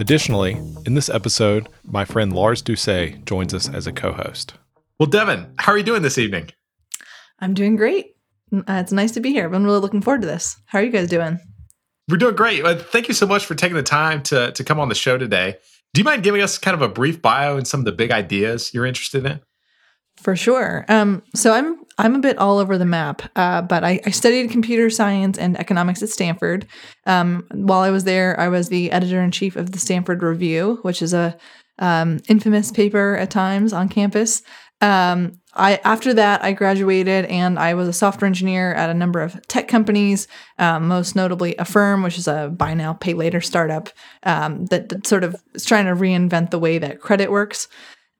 Additionally, in this episode, my friend Lars Doucet joins us as a co host. Well, Devon, how are you doing this evening? I'm doing great. Uh, it's nice to be here. I've been really looking forward to this. How are you guys doing? We're doing great. Uh, thank you so much for taking the time to, to come on the show today. Do you mind giving us kind of a brief bio and some of the big ideas you're interested in? For sure. Um, so I'm I'm a bit all over the map, uh, but I, I, studied computer science and economics at Stanford. Um, while I was there, I was the editor in chief of the Stanford Review, which is a um, infamous paper at times on campus. Um, I after that I graduated and I was a software engineer at a number of tech companies, um, most notably Affirm, which is a buy now pay later startup um, that, that, sort of is trying to reinvent the way that credit works.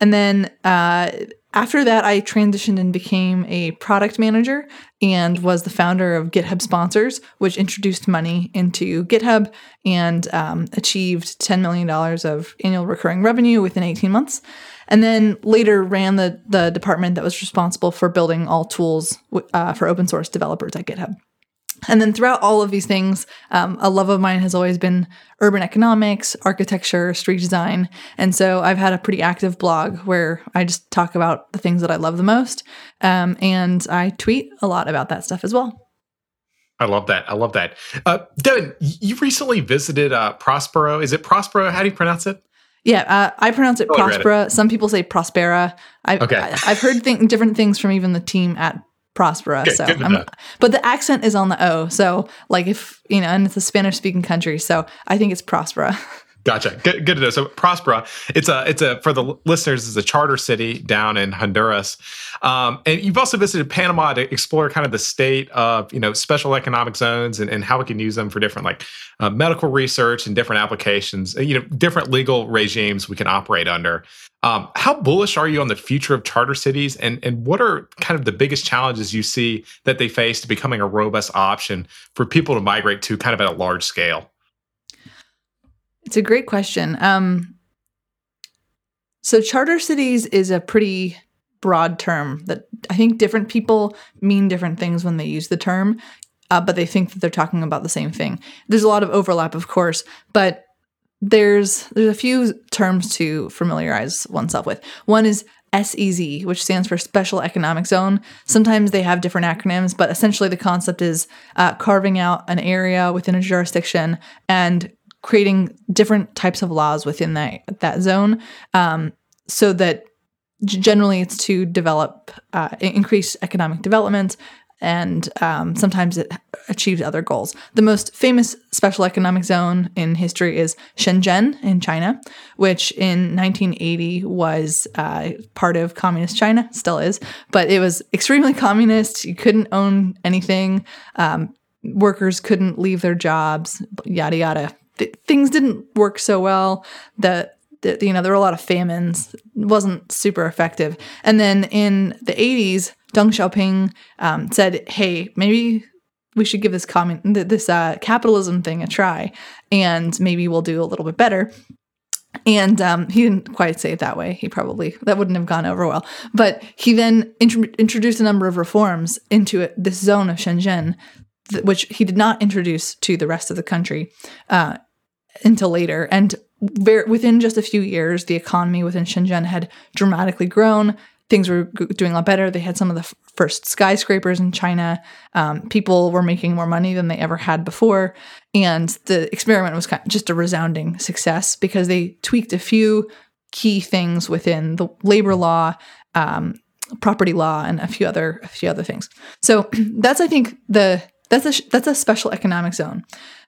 And then uh, after that, I transitioned and became a product manager and was the founder of GitHub Sponsors, which introduced money into GitHub and um, achieved $10 million of annual recurring revenue within 18 months. And then later ran the, the department that was responsible for building all tools uh, for open source developers at GitHub. And then throughout all of these things, um, a love of mine has always been urban economics, architecture, street design. And so I've had a pretty active blog where I just talk about the things that I love the most. Um, and I tweet a lot about that stuff as well. I love that. I love that. Uh, Devon, you recently visited uh, Prospero. Is it Prospero? How do you pronounce it? Yeah, uh, I pronounce it oh, Prospera. Some people say Prospera. I've, okay. I, have heard th- different things from even the team at Prospera. Okay, so, but the accent is on the O. So, like, if you know, and it's a Spanish speaking country, so I think it's Prospera. Gotcha. Good, good to know. So Prospera, it's a, it's a for the listeners, it's a charter city down in Honduras, um, and you've also visited Panama to explore kind of the state of you know special economic zones and, and how we can use them for different like uh, medical research and different applications. You know, different legal regimes we can operate under. Um, how bullish are you on the future of charter cities, and and what are kind of the biggest challenges you see that they face to becoming a robust option for people to migrate to, kind of at a large scale? It's a great question. Um, so, charter cities is a pretty broad term that I think different people mean different things when they use the term, uh, but they think that they're talking about the same thing. There's a lot of overlap, of course, but there's there's a few terms to familiarize oneself with. One is SEZ, which stands for Special Economic Zone. Sometimes they have different acronyms, but essentially the concept is uh, carving out an area within a jurisdiction and creating different types of laws within that that zone, um, so that generally it's to develop uh, increase economic development and um, sometimes it achieves other goals. The most famous special economic zone in history is Shenzhen in China, which in 1980 was uh, part of communist China, still is, but it was extremely communist. You couldn't own anything. Um, workers couldn't leave their jobs, yada yada th- things didn't work so well. That you know there were a lot of famines. It wasn't super effective. And then in the 80s, Deng Xiaoping um, said, "Hey, maybe." We should give this comment, this uh, capitalism thing a try, and maybe we'll do a little bit better. And um, he didn't quite say it that way. He probably that wouldn't have gone over well. But he then int- introduced a number of reforms into it, this zone of Shenzhen, th- which he did not introduce to the rest of the country. Uh, until later. And within just a few years, the economy within Shenzhen had dramatically grown. Things were doing a lot better. They had some of the f- first skyscrapers in China. Um, people were making more money than they ever had before. And the experiment was kind of just a resounding success because they tweaked a few key things within the labor law, um, property law, and a few other a few other things. So that's I think the that's a that's a special economic zone,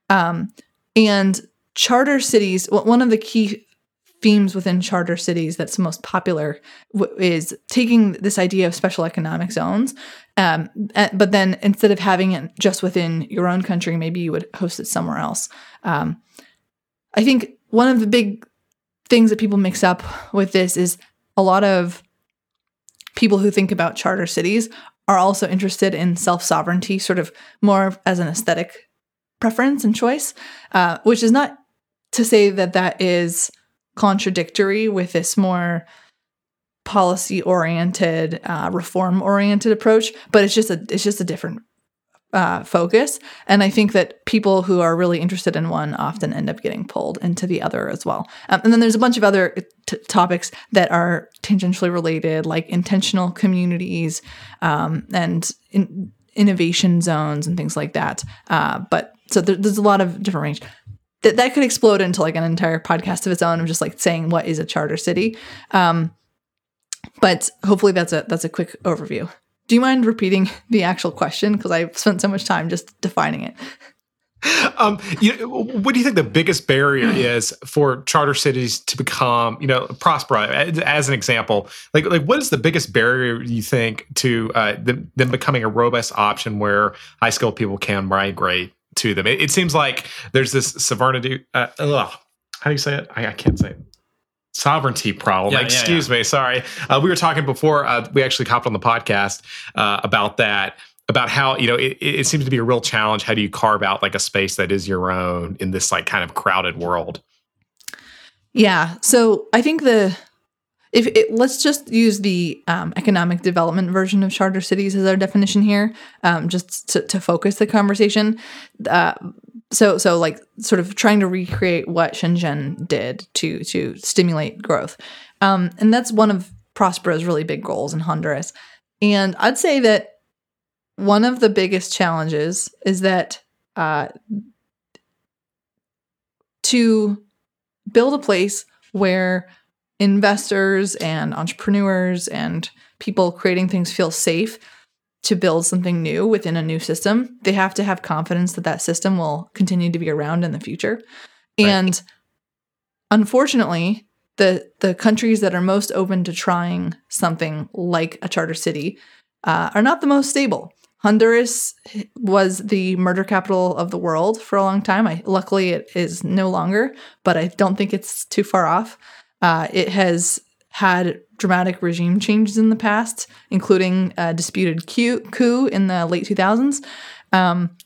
um, and charter cities, one of the key themes within charter cities that's most popular w- is taking this idea of special economic zones um, but then instead of having it just within your own country maybe you would host it somewhere else. Um, i think one of the big things that people mix up with this is a lot of people who think about charter cities are also interested in self sovereignty, sort of more as an aesthetic preference and choice, uh, which is not to say that that is contradictory with this more policy oriented, uh, reform oriented approach, but it's just a it's just a different uh, focus. And I think that people who are really interested in one often end up getting pulled into the other as well. Um, and then there's a bunch of other t- topics that are tangentially related, like intentional communities um, and in- innovation zones and things like that. Uh, but so there, there's a lot of different range. That, that could explode into like an entire podcast of its own of just like saying what is a charter city. Um, but hopefully that's a that's a quick overview. Do you mind repeating the actual question? Because I've spent so much time just defining it. Um, you what do you think the biggest barrier is for charter cities to become, you know, Prospera as an example? Like, like what is the biggest barrier you think to uh, them, them becoming a robust option where high skilled people can migrate to them? It, it seems like there's this sovereignty. Uh, ugh, how do you say it? I, I can't say it sovereignty problem. Yeah, Excuse yeah, yeah. me. Sorry. Uh, we were talking before uh, we actually copped on the podcast uh, about that. About how you know it, it seems to be a real challenge. How do you carve out like a space that is your own in this like kind of crowded world? Yeah. So I think the if it, let's just use the um, economic development version of charter cities as our definition here, um, just to, to, focus the conversation. Uh, so so like sort of trying to recreate what Shenzhen did to to stimulate growth, um, and that's one of Prospera's really big goals in Honduras. And I'd say that one of the biggest challenges is that uh, to build a place where investors and entrepreneurs and people creating things feel safe to build something new within a new system, they have to have confidence that that system will continue to be around in the future. Right. And unfortunately, the the countries that are most open to trying something like a charter city uh, are not the most stable. Honduras was the murder capital of the world for a long time. I, luckily, it is no longer, but I don't think it's too far off. Uh, it has had dramatic regime changes in the past, including a disputed coup in the late 2000s. Um,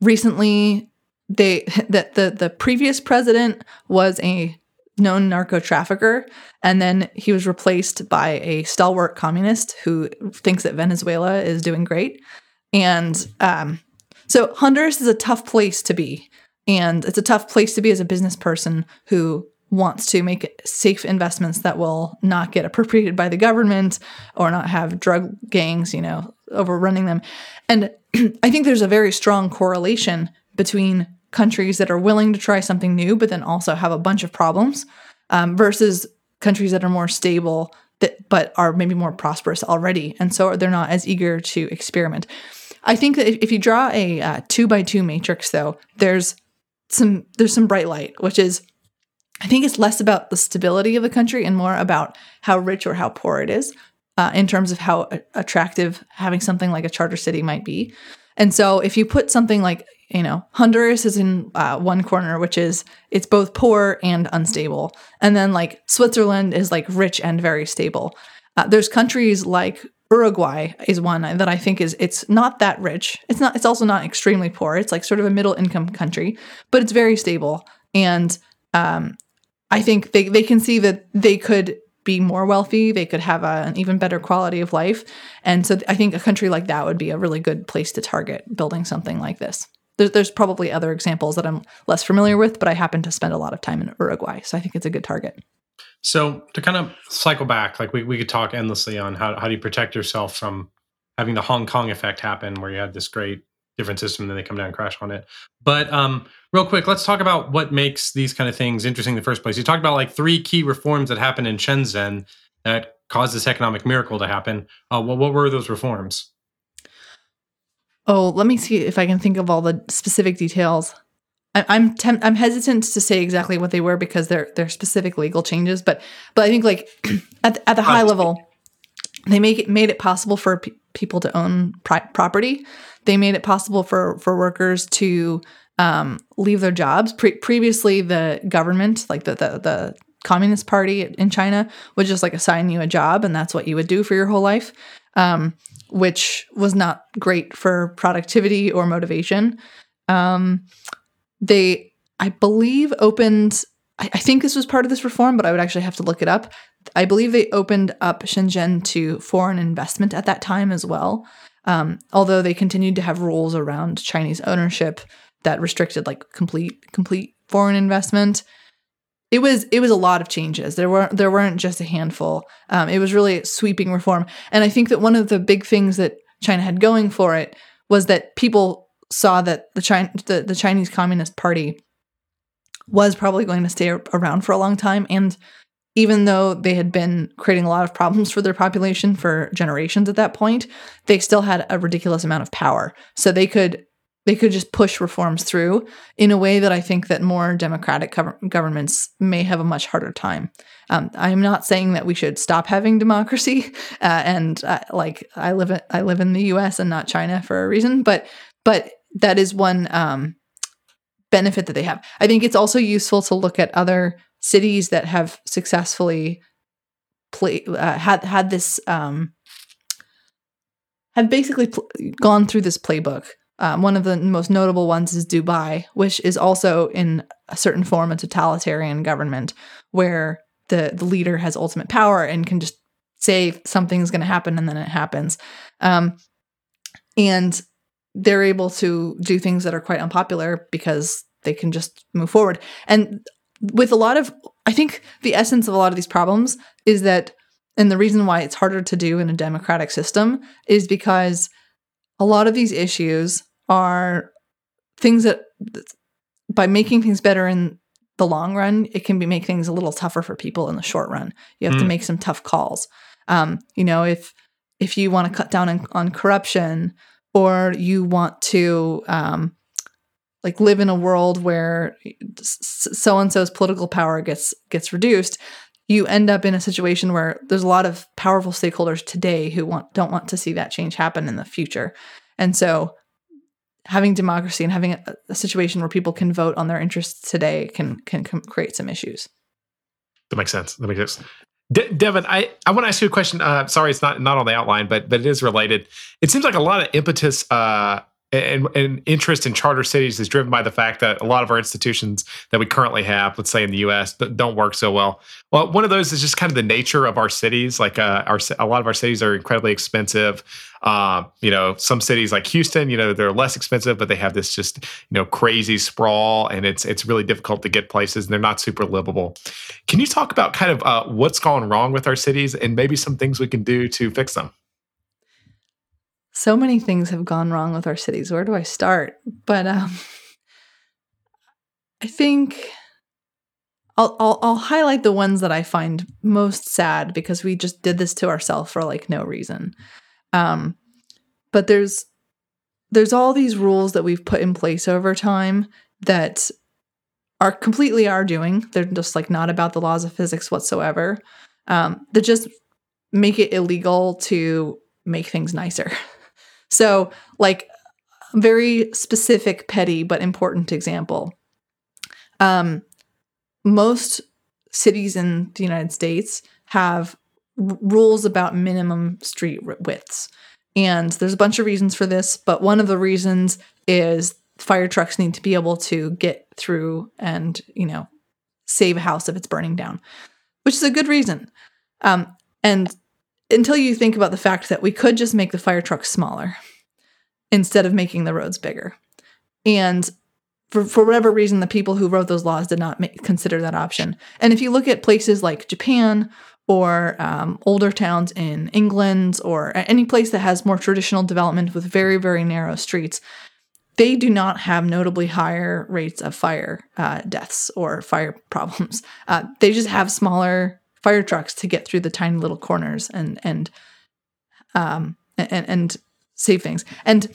recently, they that the the previous president was a known narco trafficker, and then he was replaced by a stalwart communist who thinks that Venezuela is doing great. And um, so Honduras is a tough place to be, and it's a tough place to be as a business person who wants to make safe investments that will not get appropriated by the government or not have drug gangs, you know, overrunning them. And I think there's a very strong correlation between countries that are willing to try something new, but then also have a bunch of problems, um, versus countries that are more stable that but are maybe more prosperous already, and so they're not as eager to experiment. I think that if you draw a uh, two by two matrix, though, there's some there's some bright light, which is I think it's less about the stability of the country and more about how rich or how poor it is uh, in terms of how attractive having something like a charter city might be. And so if you put something like, you know, Honduras is in uh, one corner, which is it's both poor and unstable. And then like Switzerland is like rich and very stable. Uh, there's countries like Uruguay is one that I think is it's not that rich. It's not it's also not extremely poor. It's like sort of a middle income country, but it's very stable. And um, I think they, they can see that they could be more wealthy, they could have a, an even better quality of life. And so I think a country like that would be a really good place to target building something like this. There's, there's probably other examples that I'm less familiar with, but I happen to spend a lot of time in Uruguay. So I think it's a good target. So to kind of cycle back, like we, we could talk endlessly on how, how do you protect yourself from having the Hong Kong effect happen where you had this great different system and then they come down and crash on it. But um, real quick, let's talk about what makes these kind of things interesting in the first place. You talked about like three key reforms that happened in Shenzhen that caused this economic miracle to happen. Uh, well, what were those reforms? Oh, let me see if I can think of all the specific details. I, I'm temp- I'm hesitant to say exactly what they were because they're they're specific legal changes, but but I think like at the, at the high level, they make it made it possible for people to own pri- property. They made it possible for for workers to um, leave their jobs. Pre- previously, the government, like the the, the Communist Party in China would just like assign you a job and that's what you would do for your whole life, um, which was not great for productivity or motivation. Um, they, I believe, opened, I, I think this was part of this reform, but I would actually have to look it up. I believe they opened up Shenzhen to foreign investment at that time as well. Um, although they continued to have rules around Chinese ownership that restricted like complete complete foreign investment it was it was a lot of changes. There weren't there weren't just a handful. Um, it was really sweeping reform, and I think that one of the big things that China had going for it was that people saw that the China the, the Chinese Communist Party was probably going to stay around for a long time, and even though they had been creating a lot of problems for their population for generations at that point, they still had a ridiculous amount of power. So they could they could just push reforms through in a way that I think that more democratic governments may have a much harder time. Um, I'm not saying that we should stop having democracy, uh, and uh, like I live in, I live in the U.S. and not China for a reason, but but that is one um, benefit that they have. I think it's also useful to look at other cities that have successfully play uh, had had this um, have basically pl- gone through this playbook um, one of the most notable ones is Dubai, which is also in a certain form a totalitarian government where the, the leader has ultimate power and can just say something's going to happen and then it happens. Um, and they're able to do things that are quite unpopular because they can just move forward. And with a lot of, I think the essence of a lot of these problems is that, and the reason why it's harder to do in a democratic system is because a lot of these issues are things that by making things better in the long run, it can be make things a little tougher for people in the short run. You have mm. to make some tough calls. Um, you know, if if you want to cut down on, on corruption or you want to um, like live in a world where so and so's political power gets gets reduced, you end up in a situation where there's a lot of powerful stakeholders today who want don't want to see that change happen in the future. And so having democracy and having a, a, situation where people can vote on their interests today can can create some issues. That makes sense. That makes sense. De- Devon, I, I want to ask you a question. Uh, sorry, it's not not on the outline, but but it is related. It seems like a lot of impetus uh, and, and, interest in charter cities is driven by the fact that a lot of our institutions that we currently have, let's say in the U.S., don't work so well. Well, one of those is just kind of the nature of our cities. Like uh, our a lot of our cities are incredibly expensive. Uh, you know, some cities like Houston, you know, they're less expensive, but they have this just you know crazy sprawl, and it's it's really difficult to get places, and they're not super livable. Can you talk about kind of uh, what's gone wrong with our cities, and maybe some things we can do to fix them? So many things have gone wrong with our cities. Where do I start? But um, I think I'll, I'll, I'll highlight the ones that I find most sad because we just did this to ourselves for like no reason. Um, but there's there's all these rules that we've put in place over time that are completely our doing. They're just like not about the laws of physics whatsoever. Um, that just make it illegal to make things nicer. So, like, very specific, petty, but important example. Um, most cities in the United States have r- rules about minimum street widths. And there's a bunch of reasons for this, but one of the reasons is fire trucks need to be able to get through and, you know, save a house if it's burning down, which is a good reason. Um, and until you think about the fact that we could just make the fire trucks smaller instead of making the roads bigger. And for, for whatever reason, the people who wrote those laws did not make, consider that option. And if you look at places like Japan or um, older towns in England or any place that has more traditional development with very, very narrow streets, they do not have notably higher rates of fire uh, deaths or fire problems. Uh, they just have smaller fire trucks to get through the tiny little corners and and um, and, and save things. And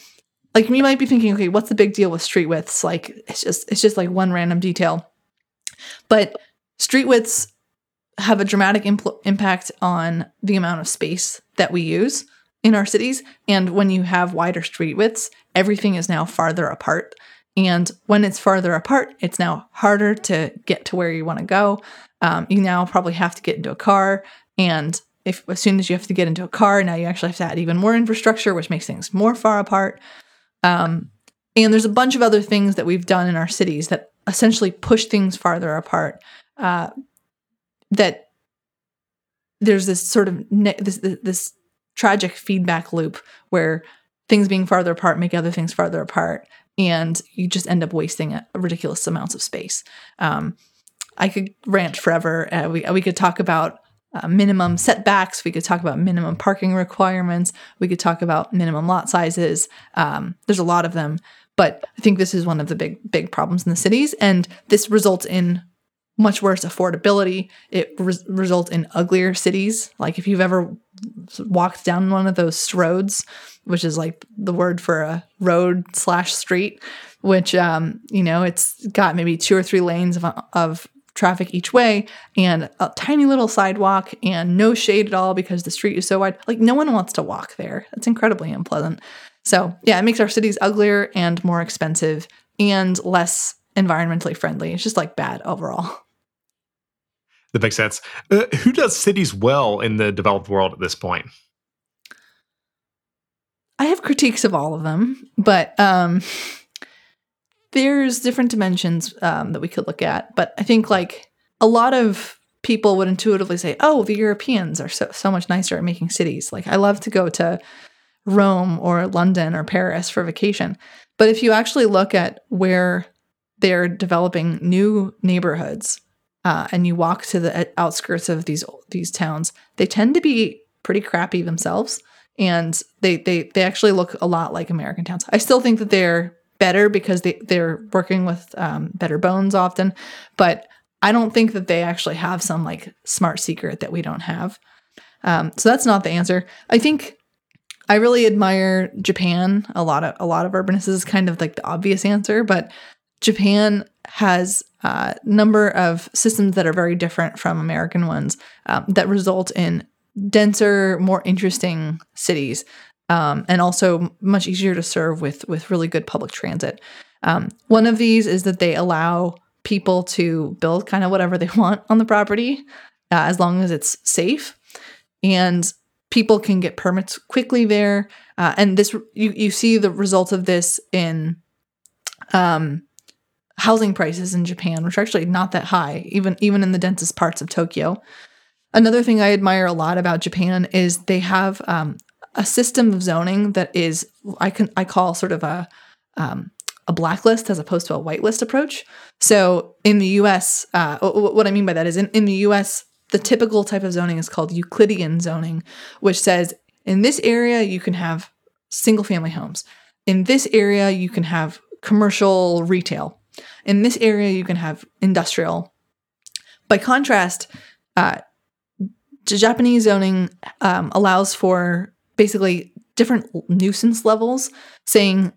like you might be thinking, okay, what's the big deal with street widths? Like it's just it's just like one random detail. But street widths have a dramatic impl- impact on the amount of space that we use in our cities. And when you have wider street widths, everything is now farther apart. And when it's farther apart, it's now harder to get to where you want to go. Um, you now probably have to get into a car, and if as soon as you have to get into a car, now you actually have to add even more infrastructure, which makes things more far apart. Um, and there's a bunch of other things that we've done in our cities that essentially push things farther apart. Uh, that there's this sort of ne- this, this this tragic feedback loop where things being farther apart make other things farther apart, and you just end up wasting ridiculous amounts of space. Um, I could rant forever. Uh, we we could talk about uh, minimum setbacks. We could talk about minimum parking requirements. We could talk about minimum lot sizes. Um, there's a lot of them, but I think this is one of the big big problems in the cities, and this results in much worse affordability. It res- results in uglier cities. Like if you've ever walked down one of those roads, which is like the word for a road slash street, which um, you know it's got maybe two or three lanes of, of traffic each way and a tiny little sidewalk and no shade at all because the street is so wide. Like no one wants to walk there. It's incredibly unpleasant. So yeah, it makes our cities uglier and more expensive and less environmentally friendly. It's just like bad overall. That makes sense. Uh, who does cities well in the developed world at this point? I have critiques of all of them, but um, there's different dimensions um, that we could look at. But I think like a lot of people would intuitively say, "Oh, the Europeans are so so much nicer at making cities." Like I love to go to Rome or London or Paris for vacation. But if you actually look at where they're developing new neighborhoods uh, and you walk to the outskirts of these these towns, they tend to be pretty crappy themselves, and they they they actually look a lot like American towns. I still think that they're better because they they're working with um, better bones often, but I don't think that they actually have some like smart secret that we don't have. Um, so that's not the answer. I think I really admire Japan. A lot of a lot of urbanists is kind of like the obvious answer, but Japan has a number of systems that are very different from American ones um, that result in denser, more interesting cities, um, and also much easier to serve with with really good public transit. Um, one of these is that they allow people to build kind of whatever they want on the property, uh, as long as it's safe, and people can get permits quickly there. Uh, and this you you see the result of this in um, housing prices in Japan, which are actually not that high, even even in the densest parts of Tokyo. Another thing I admire a lot about Japan is they have um, a system of zoning that is I can I call sort of a um, a blacklist as opposed to a whitelist approach. So in the U.S., uh, what I mean by that is in, in the U.S., the typical type of zoning is called Euclidean zoning, which says in this area you can have single family homes. In this area you can have commercial retail. In this area you can have industrial. By contrast, uh, Japanese zoning um, allows for basically different nuisance levels, saying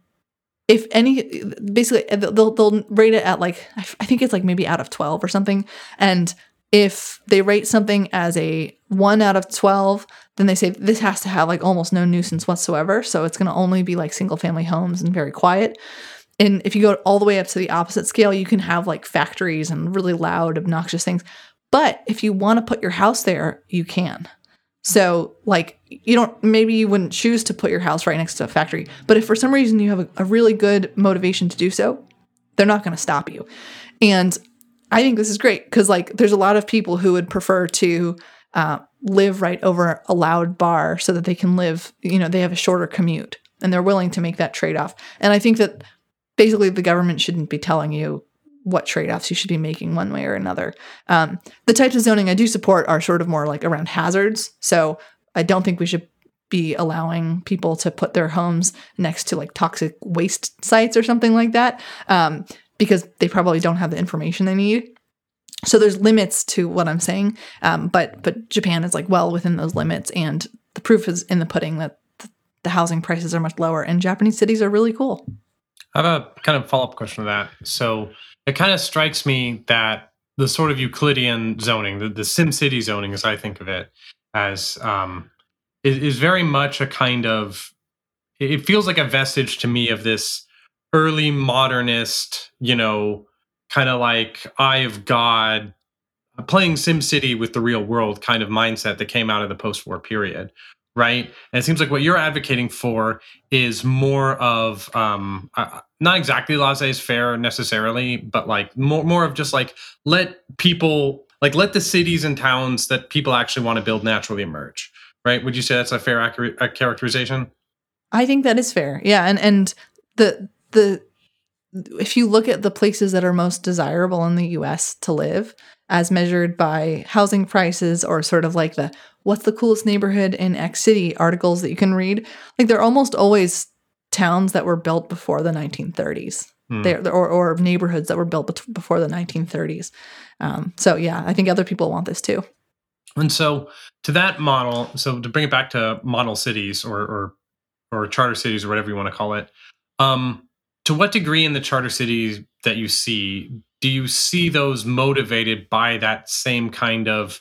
if any, basically uh, they'll they'll rate it at like I think it's like maybe out of twelve or something, and if they rate something as a one out of 12, then they say this has to have like almost no nuisance whatsoever. So it's going to only be like single family homes and very quiet. And if you go all the way up to the opposite scale, you can have like factories and really loud, obnoxious things. But if you want to put your house there, you can. So, like, you don't, maybe you wouldn't choose to put your house right next to a factory, but if for some reason you have a, a really good motivation to do so, they're not going to stop you. And I think this is great because, like, there's a lot of people who would prefer to uh, live right over a loud bar so that they can live, you know, they have a shorter commute and they're willing to make that trade off. And I think that basically the government shouldn't be telling you what trade-offs you should be making one way or another. Um, the types of zoning I do support are sort of more like around hazards. So I don't think we should be allowing people to put their homes next to like toxic waste sites or something like that um, because they probably don't have the information they need. So there's limits to what I'm saying, um, but but Japan is like well within those limits, and the proof is in the pudding that the housing prices are much lower, and Japanese cities are really cool. I have a kind of follow up question to that. So it kind of strikes me that the sort of Euclidean zoning, the, the SimCity zoning, as I think of it, as um, is, is very much a kind of it feels like a vestige to me of this early modernist, you know, kind of like eye of God, playing SimCity with the real world kind of mindset that came out of the post-war period, right? And it seems like what you're advocating for is more of um, uh, not exactly laissez-faire necessarily, but like more more of just like let people like let the cities and towns that people actually want to build naturally emerge, right? Would you say that's a fair accurate characterization? I think that is fair. Yeah, and and the the if you look at the places that are most desirable in the US to live as measured by housing prices or sort of like the what's the coolest neighborhood in X city articles that you can read, like they're almost always towns that were built before the 1930s. Hmm. They're, or, or neighborhoods that were built before the 1930s. Um, so yeah, I think other people want this too. And so to that model, so to bring it back to model cities or or, or charter cities or whatever you want to call it, um, to what degree in the charter cities that you see do you see those motivated by that same kind of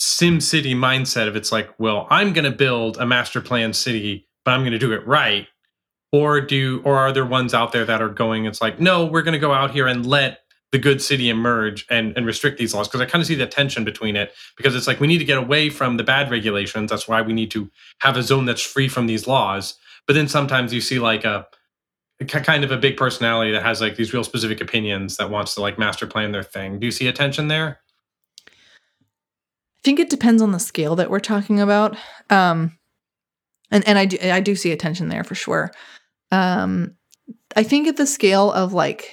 SimCity mindset of it's like well i'm going to build a master plan city but i'm going to do it right or do or are there ones out there that are going it's like no we're going to go out here and let the good city emerge and, and restrict these laws because i kind of see the tension between it because it's like we need to get away from the bad regulations that's why we need to have a zone that's free from these laws but then sometimes you see like a kind of a big personality that has like these real specific opinions that wants to like master plan their thing. Do you see a tension there? I think it depends on the scale that we're talking about. Um, and and I do, I do see a tension there for sure. Um, I think at the scale of like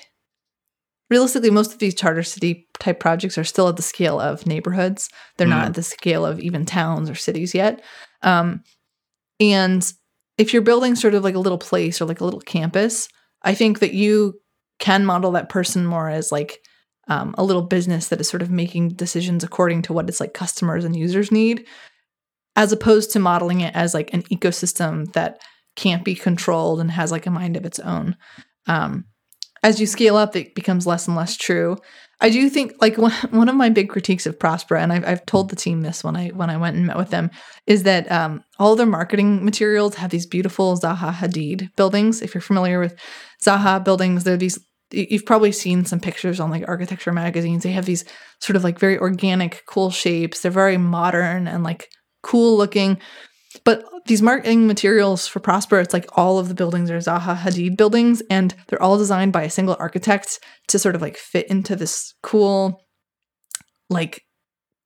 realistically, most of these charter city type projects are still at the scale of neighborhoods. They're mm. not at the scale of even towns or cities yet. Um, and if you're building sort of like a little place or like a little campus, I think that you can model that person more as like um, a little business that is sort of making decisions according to what its like customers and users need, as opposed to modeling it as like an ecosystem that can't be controlled and has like a mind of its own. Um, as you scale up, it becomes less and less true. I do think like one, of my big critiques of Prospera, and I've, I've told the team this when I when I went and met with them, is that um, all their marketing materials have these beautiful Zaha Hadid buildings. If you're familiar with Zaha buildings, they're these. You've probably seen some pictures on like architecture magazines. They have these sort of like very organic, cool shapes. They're very modern and like cool looking. But these marketing materials for Prosper, it's like all of the buildings are Zaha Hadid buildings, and they're all designed by a single architect to sort of like fit into this cool, like,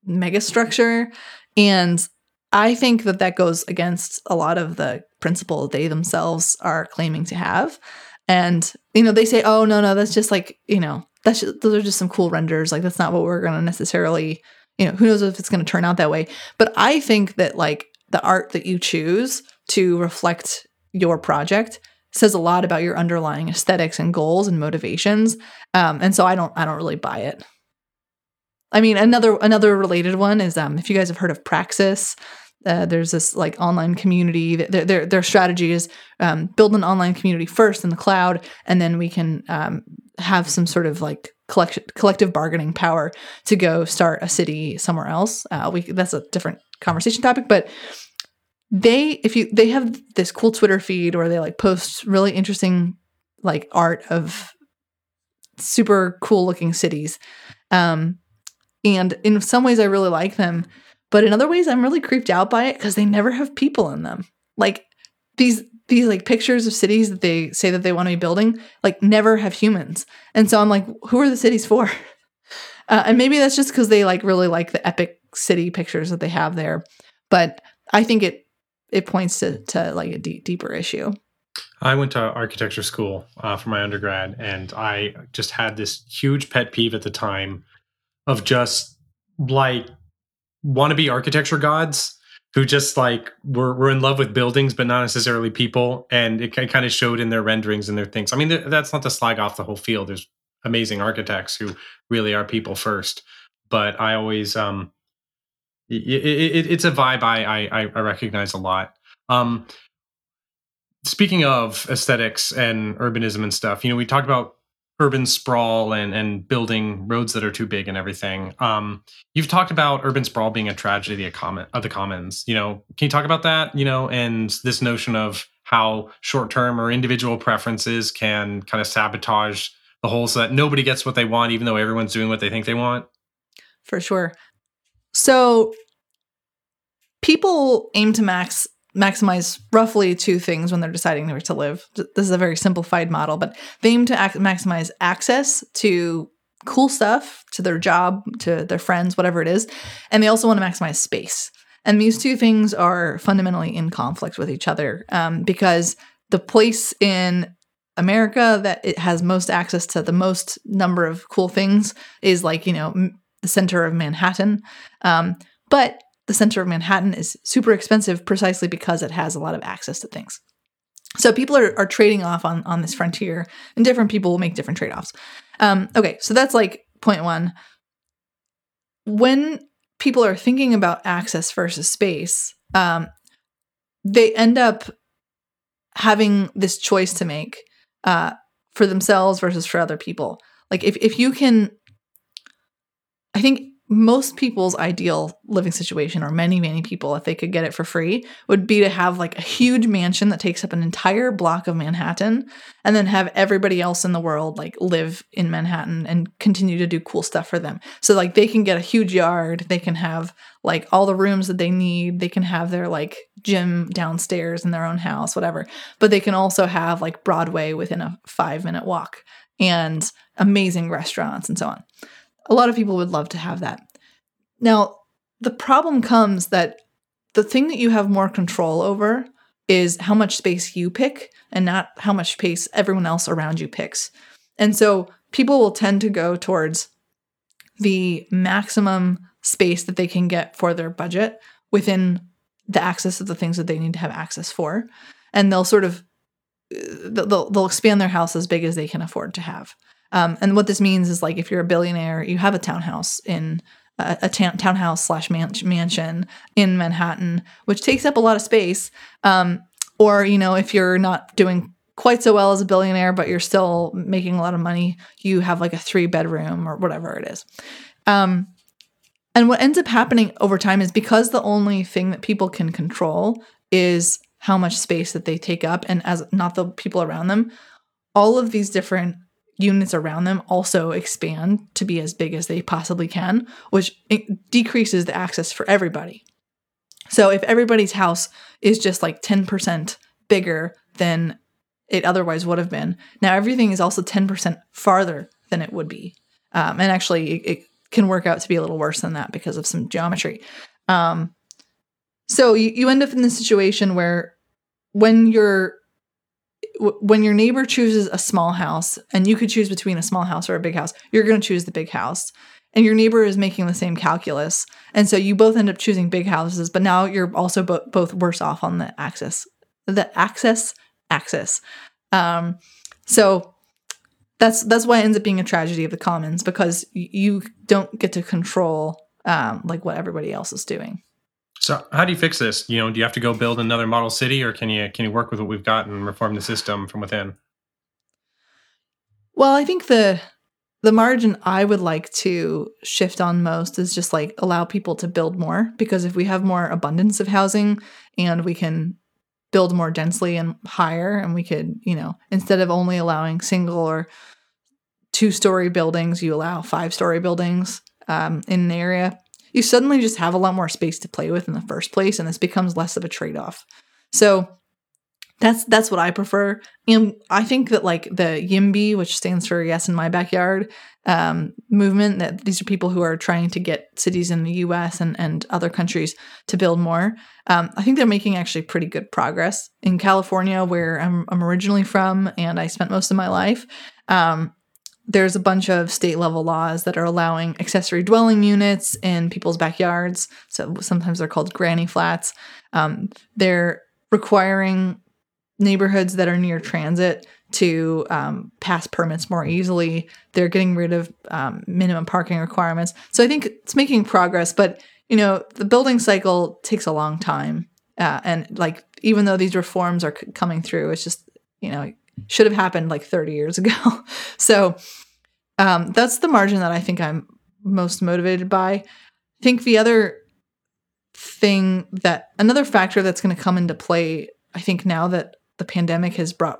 mega structure. And I think that that goes against a lot of the principle they themselves are claiming to have. And, you know, they say, oh, no, no, that's just like, you know, that's just, those are just some cool renders. Like, that's not what we're going to necessarily, you know, who knows if it's going to turn out that way. But I think that, like, the art that you choose to reflect your project says a lot about your underlying aesthetics and goals and motivations. Um, and so I don't I don't really buy it. I mean, another another related one is um, if you guys have heard of Praxis, uh, there's this like online community. Their their, their strategy is um, build an online community first in the cloud, and then we can um, have some sort of like collection collective bargaining power to go start a city somewhere else. Uh, we that's a different conversation topic, but they if you they have this cool Twitter feed where they like post really interesting like art of super cool looking cities. Um and in some ways I really like them, but in other ways I'm really creeped out by it because they never have people in them. Like these these like pictures of cities that they say that they want to be building like never have humans. And so I'm like who are the cities for? Uh, and maybe that's just because they like really like the epic city pictures that they have there. But I think it it points to to like a deeper issue. I went to architecture school uh, for my undergrad, and I just had this huge pet peeve at the time of just like wannabe architecture gods who just like were, were in love with buildings but not necessarily people. And it kind of showed in their renderings and their things. I mean that's not to slag off the whole field. There's amazing architects who really are people first. But i always um it, it, it's a vibe I, I, I recognize a lot. Um, speaking of aesthetics and urbanism and stuff, you know, we talked about urban sprawl and and building roads that are too big and everything. Um, you've talked about urban sprawl being a tragedy of the, of the commons. You know, can you talk about that? You know, and this notion of how short term or individual preferences can kind of sabotage the whole so that nobody gets what they want, even though everyone's doing what they think they want. for sure. So people aim to max maximize roughly two things when they're deciding where to live. This is a very simplified model, but they aim to ac- maximize access to cool stuff, to their job, to their friends, whatever it is, and they also want to maximize space. And these two things are fundamentally in conflict with each other um, because the place in America that it has most access to the most number of cool things is like you know m- the center of Manhattan, um, but the center of Manhattan is super expensive precisely because it has a lot of access to things. So people are, are trading off on, on this frontier, and different people will make different trade offs. Um, okay, so that's like point one. When people are thinking about access versus space, um, they end up having this choice to make uh, for themselves versus for other people. Like if if you can, I think most people's ideal living situation, or many, many people, if they could get it for free, would be to have like a huge mansion that takes up an entire block of Manhattan and then have everybody else in the world like live in Manhattan and continue to do cool stuff for them. So, like, they can get a huge yard, they can have like all the rooms that they need, they can have their like gym downstairs in their own house, whatever. But they can also have like Broadway within a five minute walk and amazing restaurants and so on. A lot of people would love to have that. Now, the problem comes that the thing that you have more control over is how much space you pick and not how much space everyone else around you picks. And so people will tend to go towards the maximum space that they can get for their budget within the access of the things that they need to have access for. And they'll sort of uh, they'll, they'll expand their house as big as they can afford to have. Um, and what this means is like if you're a billionaire, you have a townhouse in a, a town, townhouse slash man- mansion in Manhattan, which takes up a lot of space. Um, or you know, if you're not doing quite so well as a billionaire, but you're still making a lot of money, you have like a three bedroom or whatever it is. Um, and what ends up happening over time is because the only thing that people can control is how much space that they take up, and as not the people around them, all of these different units around them also expand to be as big as they possibly can, which decreases the access for everybody. So if everybody's house is just like 10% bigger than it otherwise would have been, now everything is also 10% farther than it would be. Um, and actually, it, it, can work out to be a little worse than that because of some geometry. Um, so you, you end up in this situation where when you're when your neighbor chooses a small house and you could choose between a small house or a big house, you're going to choose the big house. And your neighbor is making the same calculus. And so you both end up choosing big houses, but now you're also bo- both worse off on the access, the access axis. Um, so that's that's why it ends up being a tragedy of the commons because you don't get to control um, like what everybody else is doing. So how do you fix this? You know, do you have to go build another model city, or can you can you work with what we've got and reform the system from within? Well, I think the the margin I would like to shift on most is just like allow people to build more because if we have more abundance of housing and we can build more densely and higher and we could, you know, instead of only allowing single or two story buildings, you allow five story buildings um, in an area you suddenly just have a lot more space to play with in the first place and this becomes less of a trade-off. So that's that's what i prefer. And i think that like the yimby which stands for yes in my backyard um, movement that these are people who are trying to get cities in the us and, and other countries to build more um, i think they're making actually pretty good progress. In california where i'm, I'm originally from and i spent most of my life um, there's a bunch of state level laws that are allowing accessory dwelling units in people's backyards. So sometimes they're called granny flats. Um, they're requiring neighborhoods that are near transit to um, pass permits more easily. They're getting rid of um, minimum parking requirements. So I think it's making progress, but you know the building cycle takes a long time, uh, and like even though these reforms are c- coming through, it's just you know should have happened like 30 years ago. so um, that's the margin that I think I'm most motivated by. I think the other thing that another factor that's going to come into play, I think now that the pandemic has brought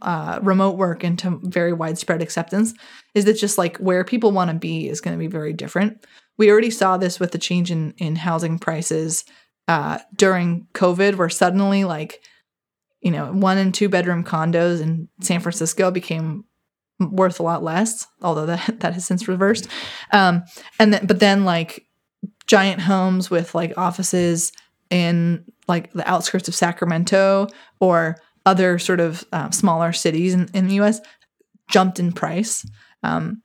uh, remote work into very widespread acceptance, is that just like where people want to be is going to be very different. we already saw this with the change in in housing prices uh, during COVID, where suddenly like you know one and two bedroom condos in San Francisco became worth a lot less, although that that has since reversed. Um, and then but then like giant homes with like offices in like the outskirts of Sacramento or other sort of uh, smaller cities in, in the US jumped in price. Um,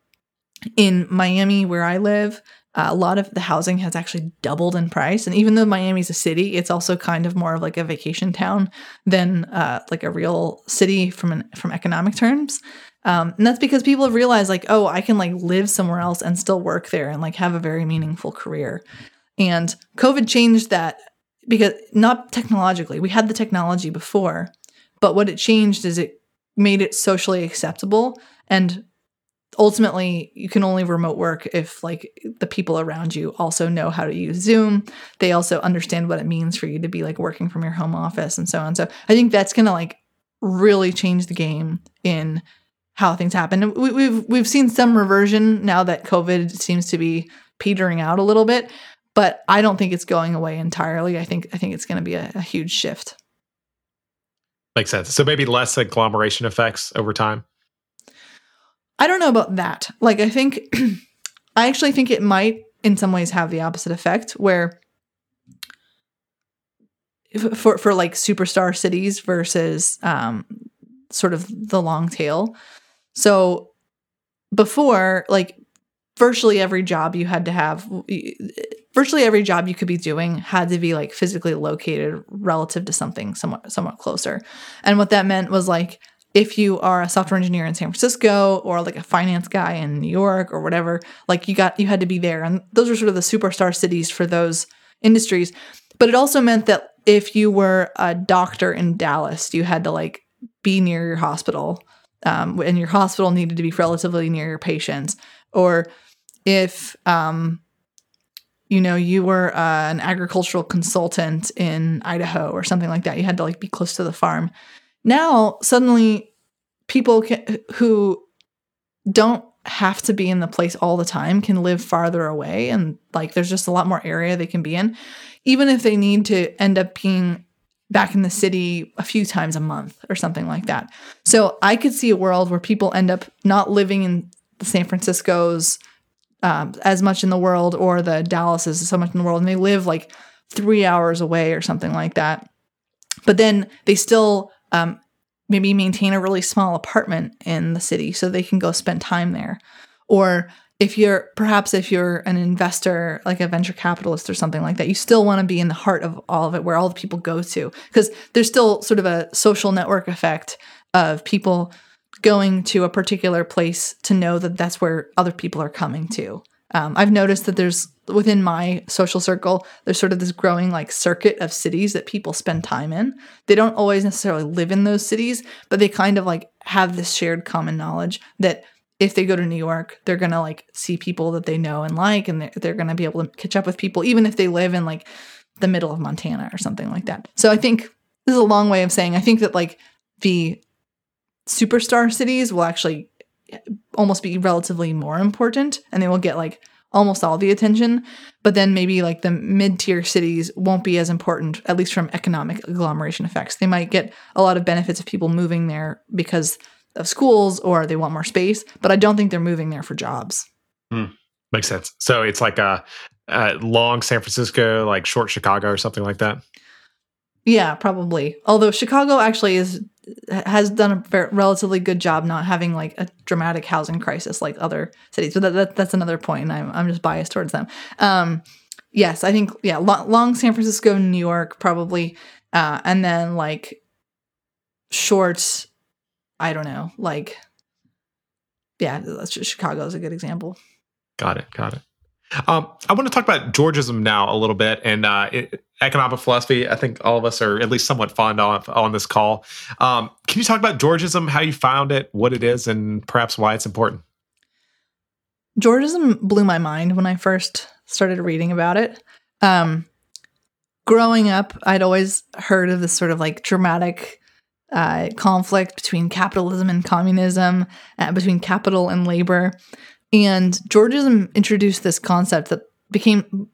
in Miami, where I live, uh, a lot of the housing has actually doubled in price. And even though Miami's a city, it's also kind of more of like a vacation town than uh, like a real city from an, from economic terms. Um, and that's because people have realized like, oh, I can like live somewhere else and still work there and like have a very meaningful career. And COVID changed that because not technologically, we had the technology before, but what it changed is it made it socially acceptable and ultimately you can only remote work if like the people around you also know how to use zoom they also understand what it means for you to be like working from your home office and so on so i think that's gonna like really change the game in how things happen we, we've we've seen some reversion now that covid seems to be petering out a little bit but i don't think it's going away entirely i think i think it's going to be a, a huge shift Makes sense. So maybe less agglomeration effects over time. I don't know about that. Like, I think, I actually think it might in some ways have the opposite effect where for, for like superstar cities versus um, sort of the long tail. So before, like, virtually every job you had to have virtually every job you could be doing had to be like physically located relative to something somewhat somewhat closer and what that meant was like if you are a software engineer in San Francisco or like a finance guy in New York or whatever, like you got you had to be there. And those were sort of the superstar cities for those industries. But it also meant that if you were a doctor in Dallas, you had to like be near your hospital. Um, and your hospital needed to be relatively near your patients. Or if um, you know you were uh, an agricultural consultant in Idaho or something like that, you had to like be close to the farm now suddenly people can, who don't have to be in the place all the time can live farther away and like there's just a lot more area they can be in even if they need to end up being back in the city a few times a month or something like that. So i could see a world where people end up not living in the san francisco's um, as much in the world or the dallases so much in the world. And they live like three hours away or something like that. But then they still um, maybe maintain a really small apartment in the city so they can go spend time there. Or if you're perhaps if you're an investor like a venture capitalist or something like that you still want to be in the heart of all of it where all the people go to because there's still sort of a social network effect of people going to a particular place to know that that's where other people are coming to um, I've noticed that there's within my social circle, there's sort of this growing like circuit of cities that people spend time in. They don't always necessarily live in those cities, but they kind of like have this shared common knowledge that if they go to New York, they're gonna like see people that they know and like, and they're, they're gonna be able to catch up with people, even if they live in like the middle of Montana or something like that. So I think this is a long way of saying I think that like the superstar cities will actually eh, almost be relatively more important and they will get like almost all the attention but then maybe like the mid-tier cities won't be as important at least from economic agglomeration effects they might get a lot of benefits of people moving there because of schools or they want more space but i don't think they're moving there for jobs hmm. makes sense so it's like a, a long san francisco like short chicago or something like that yeah probably although chicago actually is has done a relatively good job not having like a dramatic housing crisis like other cities. So that, that that's another point, and I'm I'm just biased towards them. Um, yes, I think yeah, long, long San Francisco, New York, probably, uh, and then like short. I don't know, like yeah, that's just Chicago is a good example. Got it. Got it. Um, I want to talk about Georgism now a little bit and uh, it, economic philosophy. I think all of us are at least somewhat fond of on this call. Um, can you talk about Georgism, how you found it, what it is, and perhaps why it's important? Georgism blew my mind when I first started reading about it. Um, growing up, I'd always heard of this sort of like dramatic uh, conflict between capitalism and communism, uh, between capital and labor. And Georgism introduced this concept that became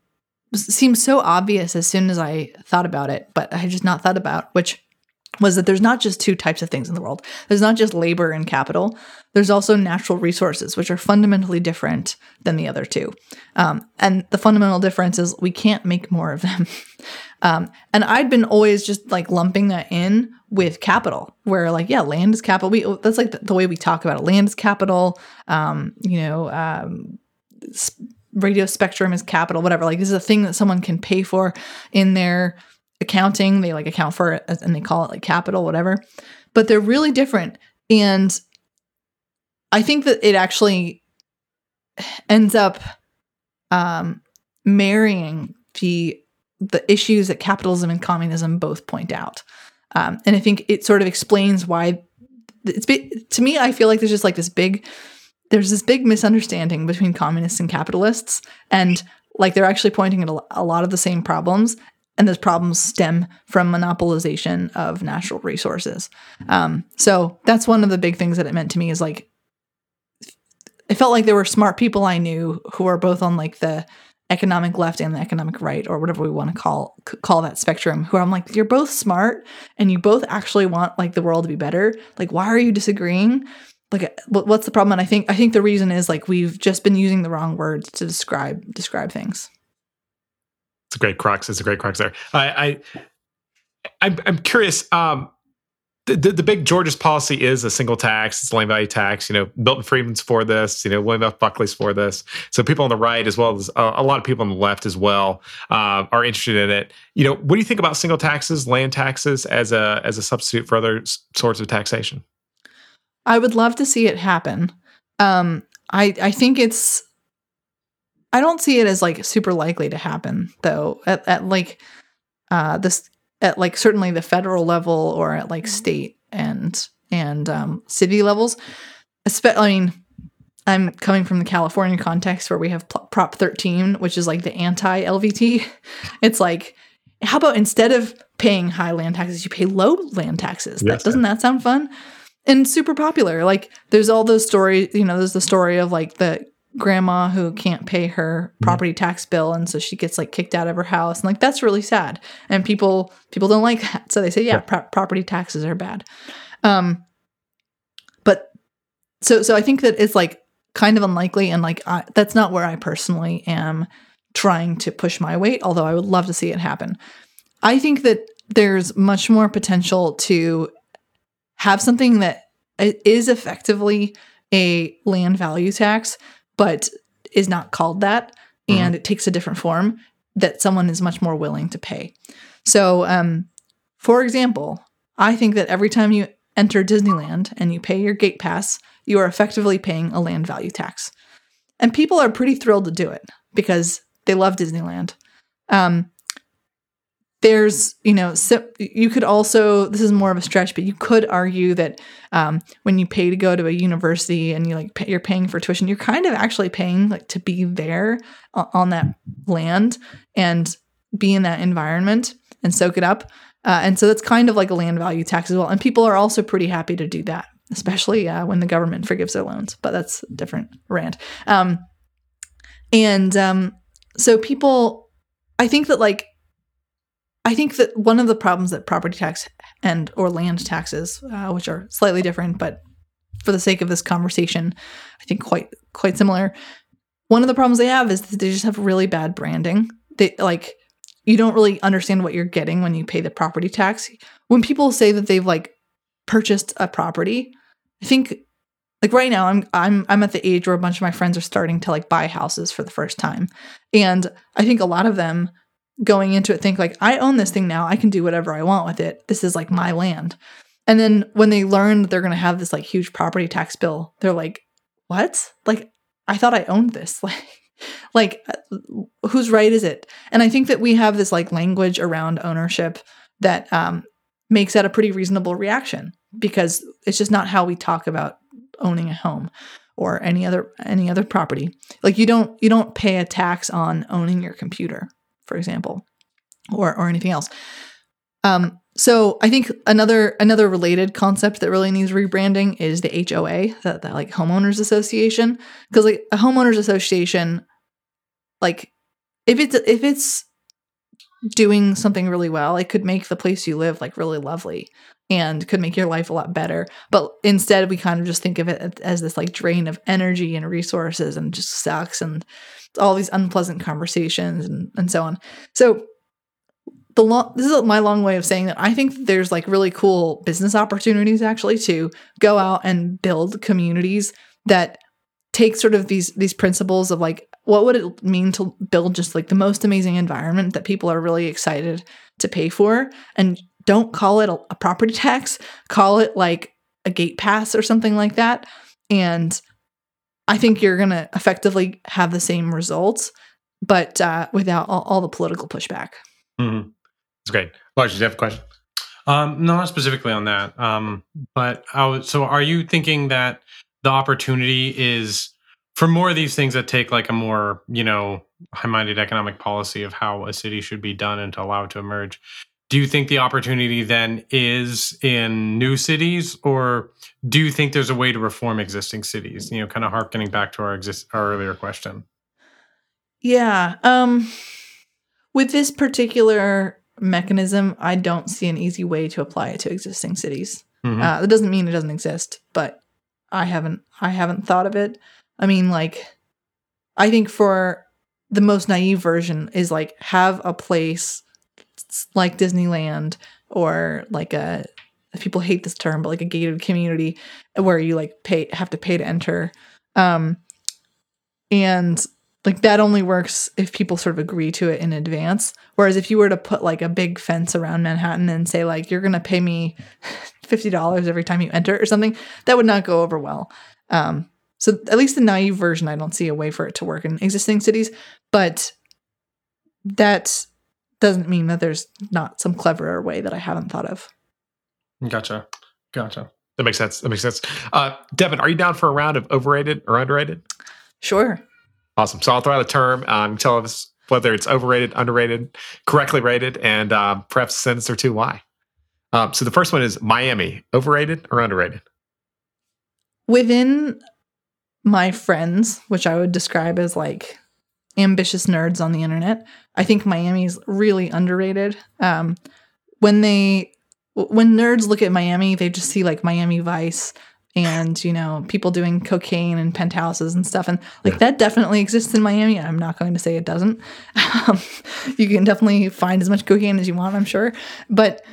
seemed so obvious as soon as I thought about it, but I had just not thought about which was that there's not just two types of things in the world. There's not just labor and capital. There's also natural resources, which are fundamentally different than the other two. Um, and the fundamental difference is we can't make more of them. um, and I'd been always just like lumping that in with capital, where like yeah, land is capital. We that's like the, the way we talk about it. Land is capital. Um, you know. Um, radio spectrum is capital, whatever. Like this is a thing that someone can pay for in their accounting. They like account for it and they call it like capital, whatever. But they're really different. And I think that it actually ends up um, marrying the the issues that capitalism and communism both point out. Um, and I think it sort of explains why it's to me. I feel like there's just like this big there's this big misunderstanding between communists and capitalists and like they're actually pointing at a lot of the same problems and those problems stem from monopolization of natural resources um, so that's one of the big things that it meant to me is like it felt like there were smart people i knew who are both on like the economic left and the economic right or whatever we want to call call that spectrum who I'm like you're both smart and you both actually want like the world to be better. Like why are you disagreeing? Like what's the problem? And i think i think the reason is like we've just been using the wrong words to describe describe things. It's a great crux it's a great crux there. I i i'm, I'm curious um the, the, big Georgist policy is a single tax. It's a land value tax. You know, Milton Friedman's for this. You know, William F. Buckley's for this. So people on the right, as well as uh, a lot of people on the left as well, uh, are interested in it. You know, what do you think about single taxes, land taxes, as a as a substitute for other sorts of taxation? I would love to see it happen. Um, I I think it's. I don't see it as like super likely to happen though. At, at like, uh, this at like certainly the federal level or at like state and and um, city levels. Espe- I mean, I'm coming from the California context where we have Prop 13, which is like the anti LVT. It's like, how about instead of paying high land taxes, you pay low land taxes? Yes, that, doesn't that sound fun? and super popular. Like there's all those stories, you know, there's the story of like the grandma who can't pay her mm-hmm. property tax bill and so she gets like kicked out of her house and like that's really sad and people people don't like that so they say yeah, yeah. Pro- property taxes are bad um but so so i think that it's like kind of unlikely and like I, that's not where i personally am trying to push my weight although i would love to see it happen i think that there's much more potential to have something that is effectively a land value tax, but is not called that, mm-hmm. and it takes a different form that someone is much more willing to pay. So, um, for example, I think that every time you enter Disneyland and you pay your gate pass, you are effectively paying a land value tax. And people are pretty thrilled to do it because they love Disneyland. Um, there's you know you could also this is more of a stretch but you could argue that um, when you pay to go to a university and you like pay, you're paying for tuition you're kind of actually paying like to be there on that land and be in that environment and soak it up. Uh, and so that's kind of like a land value tax as well. And people are also pretty happy to do that especially uh, when the government forgives their loans but that's a different rant. Um, and um, so people i think that like I think that one of the problems that property tax and or land taxes, uh, which are slightly different, but for the sake of this conversation, I think quite quite similar. One of the problems they have is that they just have really bad branding. They like you don't really understand what you're getting when you pay the property tax. When people say that they've like purchased a property, I think like right now I'm I'm I'm at the age where a bunch of my friends are starting to like buy houses for the first time. And I think a lot of them going into it think like I own this thing now. I can do whatever I want with it. This is like my land. And then when they learn they're going to have this like huge property tax bill, they're like, "What? Like I thought I owned this." Like like uh, whose right is it? And I think that we have this like language around ownership that um makes that a pretty reasonable reaction because it's just not how we talk about owning a home or any other any other property. Like you don't you don't pay a tax on owning your computer for example, or or anything else. Um, so I think another another related concept that really needs rebranding is the HOA, that, that like homeowners association, because like a homeowners association, like if it's if it's doing something really well, it could make the place you live like really lovely and could make your life a lot better. But instead, we kind of just think of it as this like drain of energy and resources and just sucks and all these unpleasant conversations and, and so on. So the long this is my long way of saying that I think there's like really cool business opportunities actually to go out and build communities that take sort of these these principles of like what would it mean to build just like the most amazing environment that people are really excited to pay for and don't call it a, a property tax call it like a gate pass or something like that and i think you're going to effectively have the same results but uh, without all, all, the political pushback mm-hmm. that's great Lars, do you have a question um, no, not specifically on that. Um, but I was, so are you thinking that the opportunity is for more of these things that take like a more you know high-minded economic policy of how a city should be done and to allow it to emerge do you think the opportunity then is in new cities or do you think there's a way to reform existing cities you know kind of harkening back to our exist our earlier question yeah um with this particular mechanism i don't see an easy way to apply it to existing cities mm-hmm. uh, that doesn't mean it doesn't exist but I haven't I haven't thought of it. I mean like I think for the most naive version is like have a place like Disneyland or like a people hate this term but like a gated community where you like pay have to pay to enter. Um and like that only works if people sort of agree to it in advance. Whereas if you were to put like a big fence around manhattan and say like you're to pay me $50 every time you enter or something that would not go over well. Um, so at least the naive version i don't see a way for it to work in existing cities but that doesn't mean that there's not some cleverer way that i haven't thought of gotcha gotcha that makes sense that makes sense uh, Devon are you down for a round of overrated or underrated sure Awesome. So I'll throw out a term. Um, tell us whether it's overrated, underrated, correctly rated, and uh, perhaps a sentence or two why. Um, so the first one is Miami. Overrated or underrated? Within my friends, which I would describe as like ambitious nerds on the internet, I think Miami is really underrated. Um, when they when nerds look at Miami, they just see like Miami Vice and you know people doing cocaine and penthouses and stuff. And like yeah. that definitely exists in miami. I'm not going to say it doesn't. Um, you can definitely find as much cocaine as you want i'm sure. But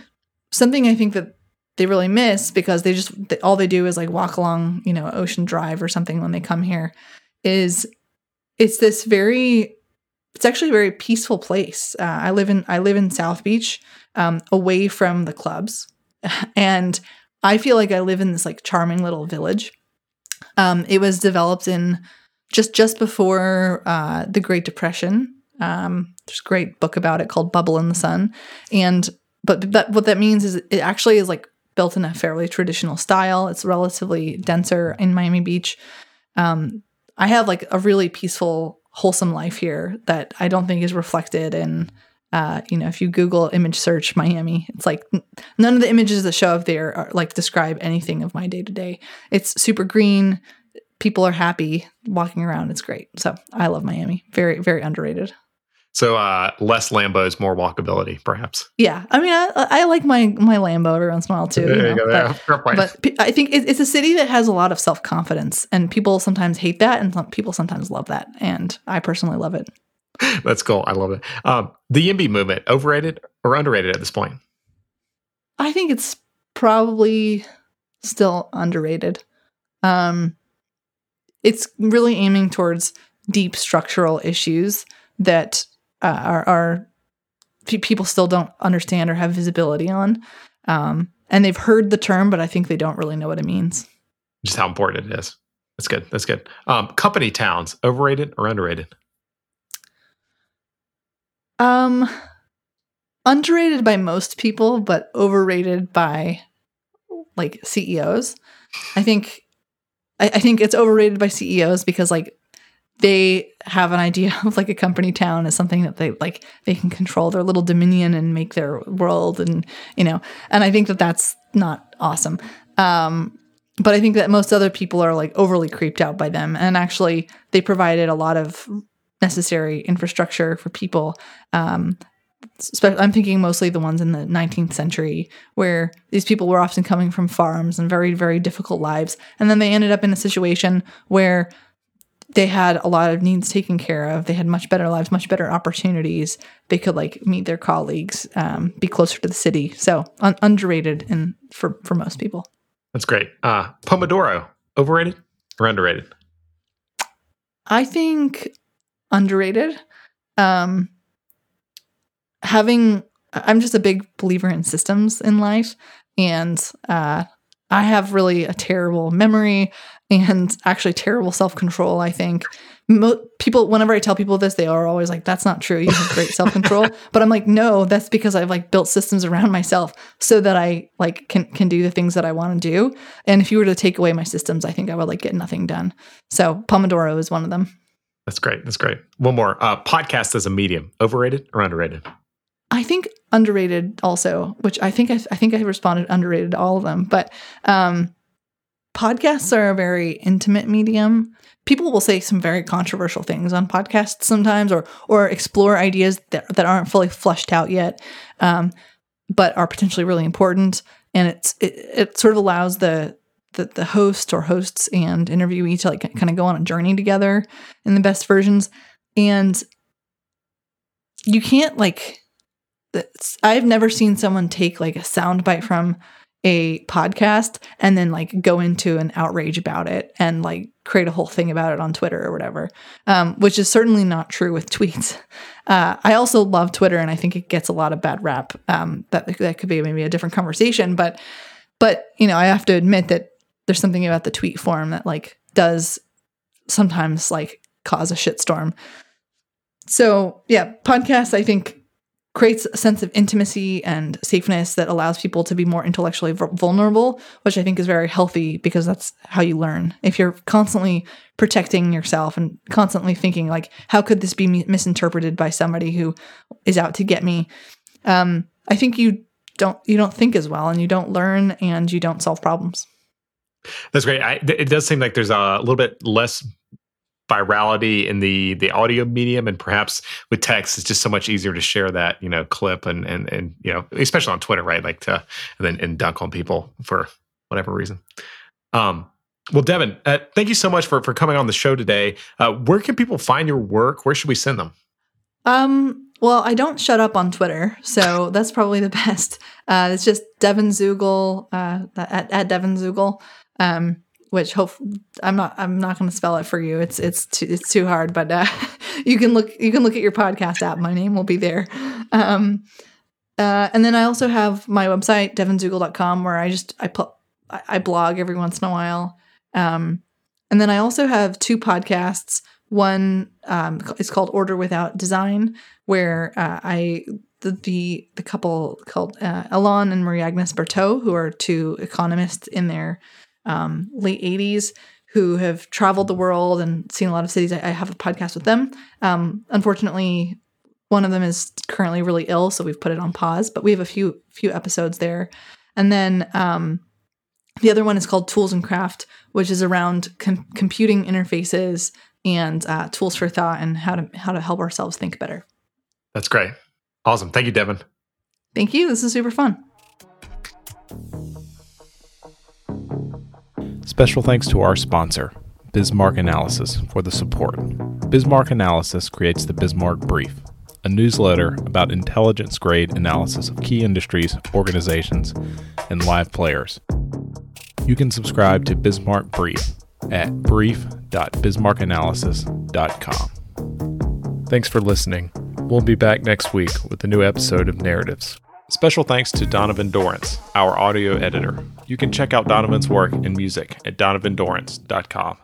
something i think that they really miss because they just all they do is like walk along you know ocean drive or something when they come here is it's this very it's actually a very peaceful place uh, i live in i live in south beach um, away from the clubs and I feel like I live in this like charming little village. Um, it was developed in just just before uh, the Great Depression. Um, there's a great book about it called Bubble in the Sun, and but that what that means is it actually is like built in a fairly traditional style. It's relatively denser in Miami Beach. Um, I have like a really peaceful, wholesome life here that I don't think is reflected in uh, you know, if you Google image search Miami, it's like none of the images that show up there are like describe anything of my day to day. It's super green. People are happy walking around. It's great. So I love Miami. Very, very underrated. So uh, less Lambos, more walkability, perhaps. Yeah, I mean, I, I like my my Lambo every once in a while too. You know, but, but, I think it's a city that has a lot of self confidence, and people sometimes hate that, and some people sometimes love that, and I personally love it. That's cool. I love it. Um, the YIMBY movement, overrated or underrated at this point? I think it's probably still underrated. Um, it's really aiming towards deep structural issues that uh, are, are people still don't understand or have visibility on. Um, and they've heard the term, but I think they don't really know what it means. Just how important it is. That's good. That's good. Um, company towns, overrated or underrated? Um, underrated by most people, but overrated by like CEOs. I think I, I think it's overrated by CEOs because like they have an idea of like a company town as something that they like they can control their little dominion and make their world and you know and i think that that's not awesome um but i think that most other people are like overly creeped out by them and actually they provided a lot of necessary infrastructure for people. Um, I'm thinking mostly the ones in the 19th century, where these people were often coming from farms and very, very difficult lives. And then they ended up in a situation where they had a lot of needs taken care of. They had much better lives, much better opportunities. They could like meet their colleagues, um, be closer to the city. So un- underrated and for for most people. That's great. Uh, Pomodoro, overrated or underrated? I think underrated. Um, having, I'm just a big believer in systems in life, and uh, I have really a terrible memory and actually terrible self control. I think Mo- people, whenever I tell people this, they are always like, "That's not true. You have great self control." but I'm like, no, that's because I've like built systems around myself so that I like can can do the things that I want to do. And if you were to take away my systems, I think I would like get nothing done. So Pomodoro is one of them. That's great. That's great. One more. Uh, podcast as a medium, overrated or underrated? I think underrated also, which I think I, I think I responded underrated to all of them. But um, podcasts are a very intimate medium. People will say some very controversial things on podcasts sometimes, or or explore ideas that that aren't fully fleshed out yet, um, but are potentially really important. And it's it, it sort of allows the the, the host or hosts and interviewee to like kind of go on a journey together in the best versions. And you can't like I've never seen someone take like a soundbite from a podcast and then like go into an outrage about it and like create a whole thing about it on Twitter or whatever, um, which is certainly not true with tweets. Uh, I also love Twitter and I think it gets a lot of bad rap. Um, that that could be maybe a different conversation, but but you know I have to admit that there's something about the tweet form that like does sometimes like cause a shitstorm. So yeah, podcasts I think creates a sense of intimacy and safeness that allows people to be more intellectually vul- vulnerable, which I think is very healthy because that's how you learn. If you're constantly protecting yourself and constantly thinking like, how could this be mi- misinterpreted by somebody who is out to get me? Um, I think you don't you don't think as well, and you don't learn, and you don't solve problems. That's great. I, it does seem like there's a little bit less virality in the the audio medium, and perhaps with text, it's just so much easier to share that you know clip and and and you know especially on Twitter, right? Like to and then and dunk on people for whatever reason. Um, well, Devon, uh, thank you so much for for coming on the show today. Uh, where can people find your work? Where should we send them? Um, well, I don't shut up on Twitter, so that's probably the best. Uh, it's just Devon Zuegel uh, at, at Devon Zuegel, um, which hope I'm not I'm not going to spell it for you. It's it's too, it's too hard, but uh, you can look you can look at your podcast app. My name will be there. Um, uh, and then I also have my website devonzuegel.com where I just I put I blog every once in a while. Um, and then I also have two podcasts. One um, is called Order Without Design, where uh, I the, the the couple called uh, Alain and Marie Agnes Bertaud, who are two economists in their um, late 80s who have traveled the world and seen a lot of cities. I, I have a podcast with them. Um, unfortunately, one of them is currently really ill, so we've put it on pause. But we have a few few episodes there, and then um, the other one is called Tools and Craft, which is around com- computing interfaces and uh, tools for thought and how to how to help ourselves think better. That's great. Awesome. Thank you, Devon. Thank you. This is super fun. Special thanks to our sponsor, Bismarck Analysis, for the support. Bismarck Analysis creates the Bismarck Brief, a newsletter about intelligence grade analysis of key industries, organizations, and live players. You can subscribe to Bismarck Brief at brief.bismarckanalysis.com. Thanks for listening. We'll be back next week with a new episode of Narratives. Special thanks to Donovan Dorrance, our audio editor. You can check out Donovan's work and music at donovandorrance.com.